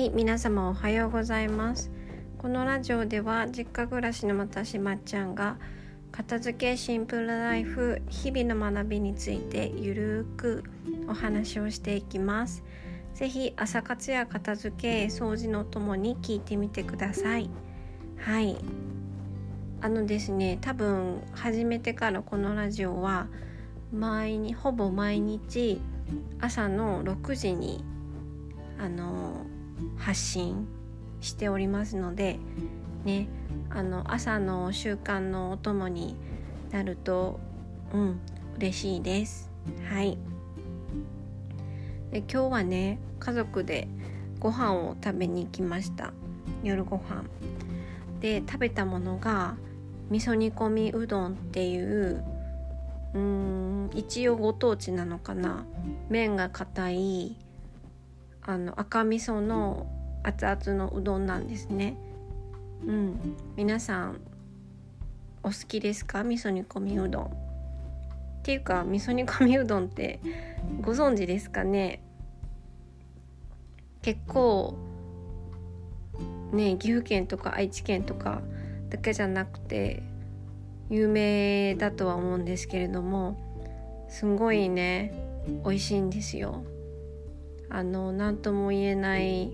はい皆様おはようございます。このラジオでは実家暮らしの私まっちゃんが片付けシンプルライフ日々の学びについてゆるーくお話をしていきます。ぜひ朝活や片付け掃除のともに聞いてみてください。はい。あのですね多分始めてからこのラジオは毎にほぼ毎日朝の6時にあの発信しておりますのでねあの朝の習慣のお供になるとうん嬉しいです。はい。で今日はね家族でご飯を食べに行きました。夜ご飯。で食べたものが味噌煮込みうどんっていううーん一応ご当地なのかな。麺が硬いあの赤味噌の熱々のうどんなんですね。うん。皆さんお好きですか？味噌煮込みうどん。っていうか味噌煮込みうどんってご存知ですかね？結構ね岐阜県とか愛知県とかだけじゃなくて有名だとは思うんですけれどもすごいね美味しいんですよ。あの何とも言えない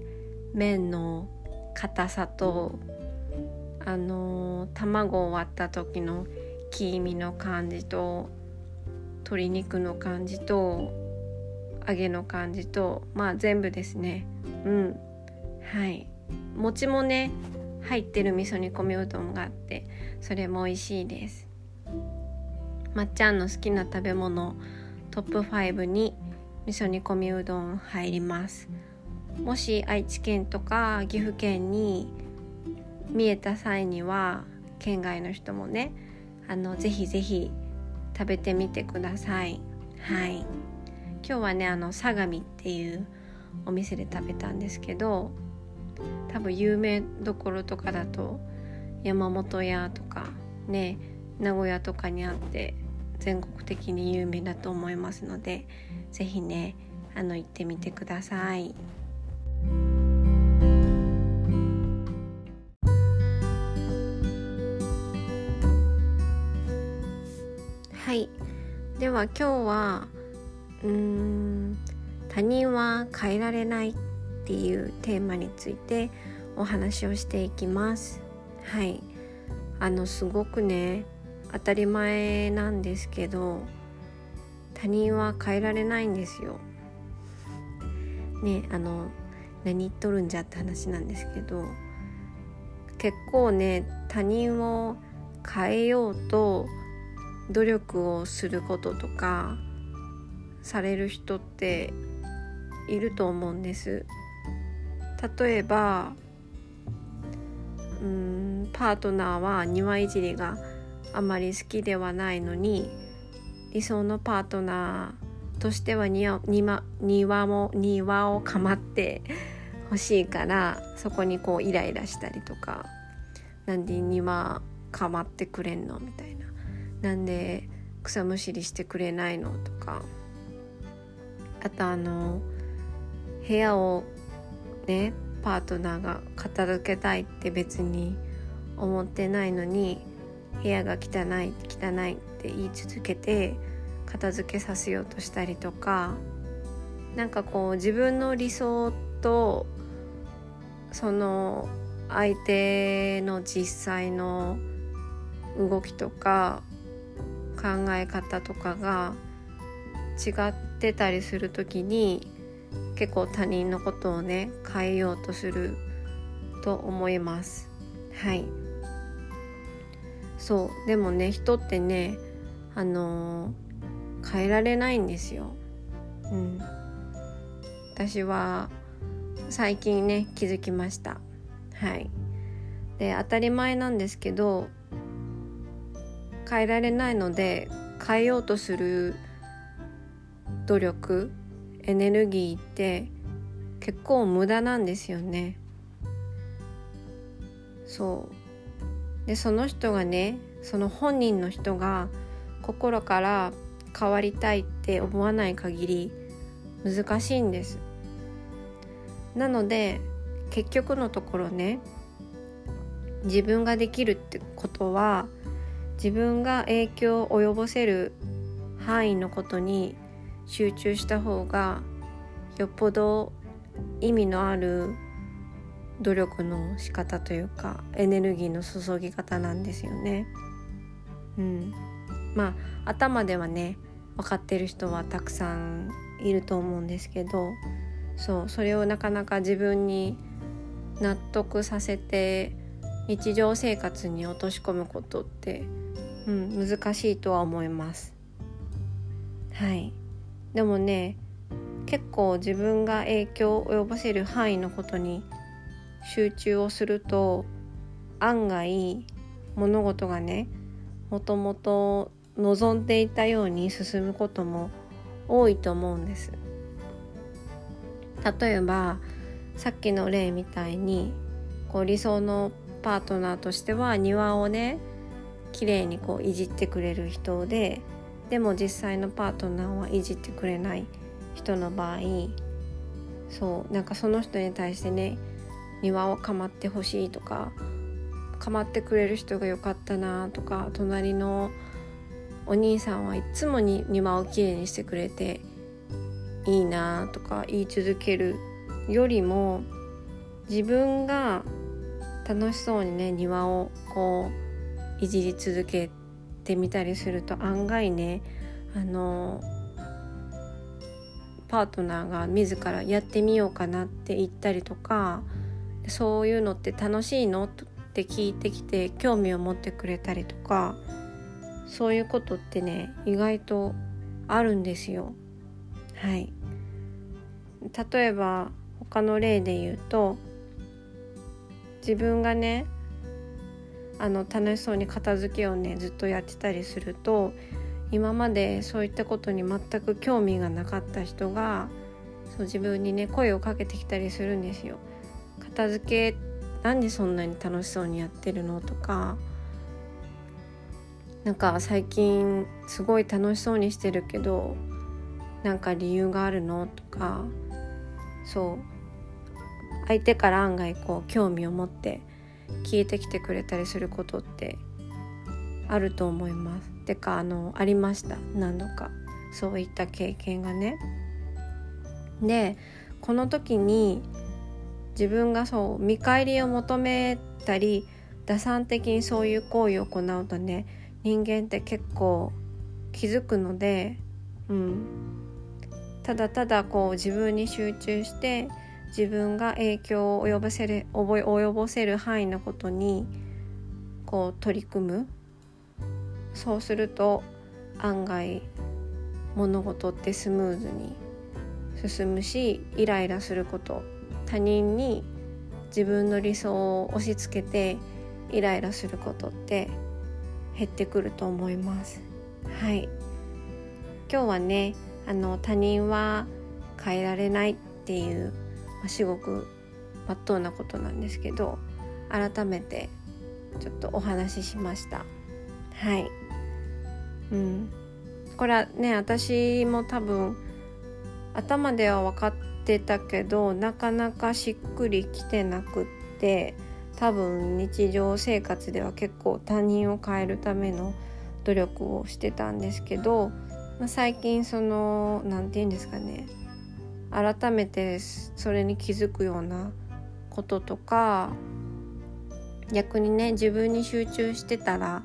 麺の硬さとあの卵を割った時の黄身の感じと鶏肉の感じと揚げの感じとまあ全部ですね。うん。はい。餅もね入ってる味噌煮込みうどんがあってそれも美味しいです。まっちゃんの好きな食べ物トップ5に味噌煮込みうどん入ります。もし愛知県とか岐阜県に見えた際には県外の人もねあのぜひぜひ食べてみてください。はい。今日はねあの相模っていうお店で食べたんですけど多分有名どころとかだと山本屋とかね名古屋とかにあって全国的に有名だと思いますので是非ねあの行ってみてください。はい。では今日はうーん他人は変えられないっていうテーマについてお話をしていきます。はい。あのすごくね当たり前なんですけど他人は変えられないんですよ。ねあの何言っとるんじゃって話なんですけど結構ね他人を変えようと努力をすることとかされる人っていると思うんです。例えばうんパートナーは庭いじりがあまり好きではないのに理想のパートナーとしては庭庭も庭を構って欲しいからそこにこうイライラしたりとかなんで庭構ってくれんのみたいな。なんで草むしりしてくれないのとか。あとあの部屋をねパートナーが片付けたいって別に思ってないのに部屋が汚い汚いって言い続けて片付けさせようとしたりとかなんかこう自分の理想とその相手の実際の動きとか考え方とかが違ってたりする時に結構他人のことをね変えようとすると思います。はい。そう。でもね人ってねあのー、変えられないんですよ。うん。私は最近ね気づきました。はい。で当たり前なんですけど変えられないので変えようとする努力エネルギーって結構無駄なんですよね。そう。でその人がねその本人の人が心から変わりたいって思わない限り難しいんです。なので結局のところね自分ができるってことは自分が影響を及ぼせる範囲のことに集中した方がよっぽど意味のある努力の仕方というかエネルギーの注ぎ方なんですよね。うん、まあ頭ではね分かってる人はたくさんいると思うんですけどそうそれをなかなか自分に納得させて日常生活に落とし込むことって、うん、難しいとは思います。はいでもね結構自分が影響を及ぼせる範囲のことに集中をすると案外物事がねもともと望んでいたように進むことも多いと思うんです。例えばさっきの例みたいにこう理想のパートナーとしては庭をね綺麗にこういじってくれる人ででも実際のパートナーはいじってくれない人の場合そうなんかその人に対してね庭を構ってほしいとか構ってくれる人がよかったなとか隣のお兄さんはいつもに庭をきれいにしてくれていいなとか言い続けるよりも自分が楽しそうにね庭をこういじり続けてみたりすると案外ねあのパートナーが自らやってみようかなって言ったりとかそういうのって楽しいの？って聞いてきて興味を持ってくれたりとかそういうことってね意外とあるんですよ。はい例えば他の例で言うと自分がねあの楽しそうに片付けをねずっとやってたりすると今までそういったことに全く興味がなかった人がそう自分にね声をかけてきたりするんですよ。片付けなんでそんなに楽しそうにやってるのとかなんか最近すごい楽しそうにしてるけどなんか理由があるのとかそう相手から案外こう興味を持って聞いてきてくれたりすることってあると思います。てかあのありました何度かそういった経験がね。でこの時に自分がそう見返りを求めたり打算的にそういう行為を行うとね人間って結構気づくので、うん、ただただこう自分に集中して自分が影響を及ぼせる及ぼせる範囲のことにこう取り組む。そうすると案外物事ってスムーズに進むしイライラすること他人に自分の理想を押し付けてイライラすることって減ってくると思います。はい。今日はねあの他人は変えられないっていう、まあ、至極まっとうなことなんですけど改めてちょっとお話ししました。はい。うん。これはね私も多分頭では分かってたけどなかなかしっくりきてなくって多分日常生活では結構他人を変えるための努力をしてたんですけど、まあ、最近その何て言うんですかね改めてそれに気づくようなこととか逆にね自分に集中してたら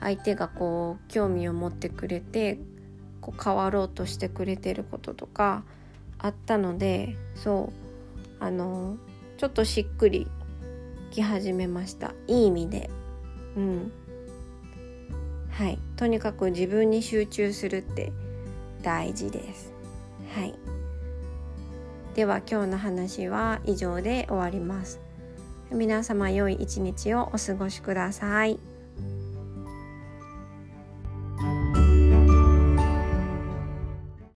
相手がこう興味を持ってくれてこう変わろうとしてくれてることとかあったのでそうあのちょっとしっくりき始めました。いい意味で。うん。はい。とにかく自分に集中するって大事です。はい。では今日の話は以上で終わります。皆様良い一日をお過ごしください。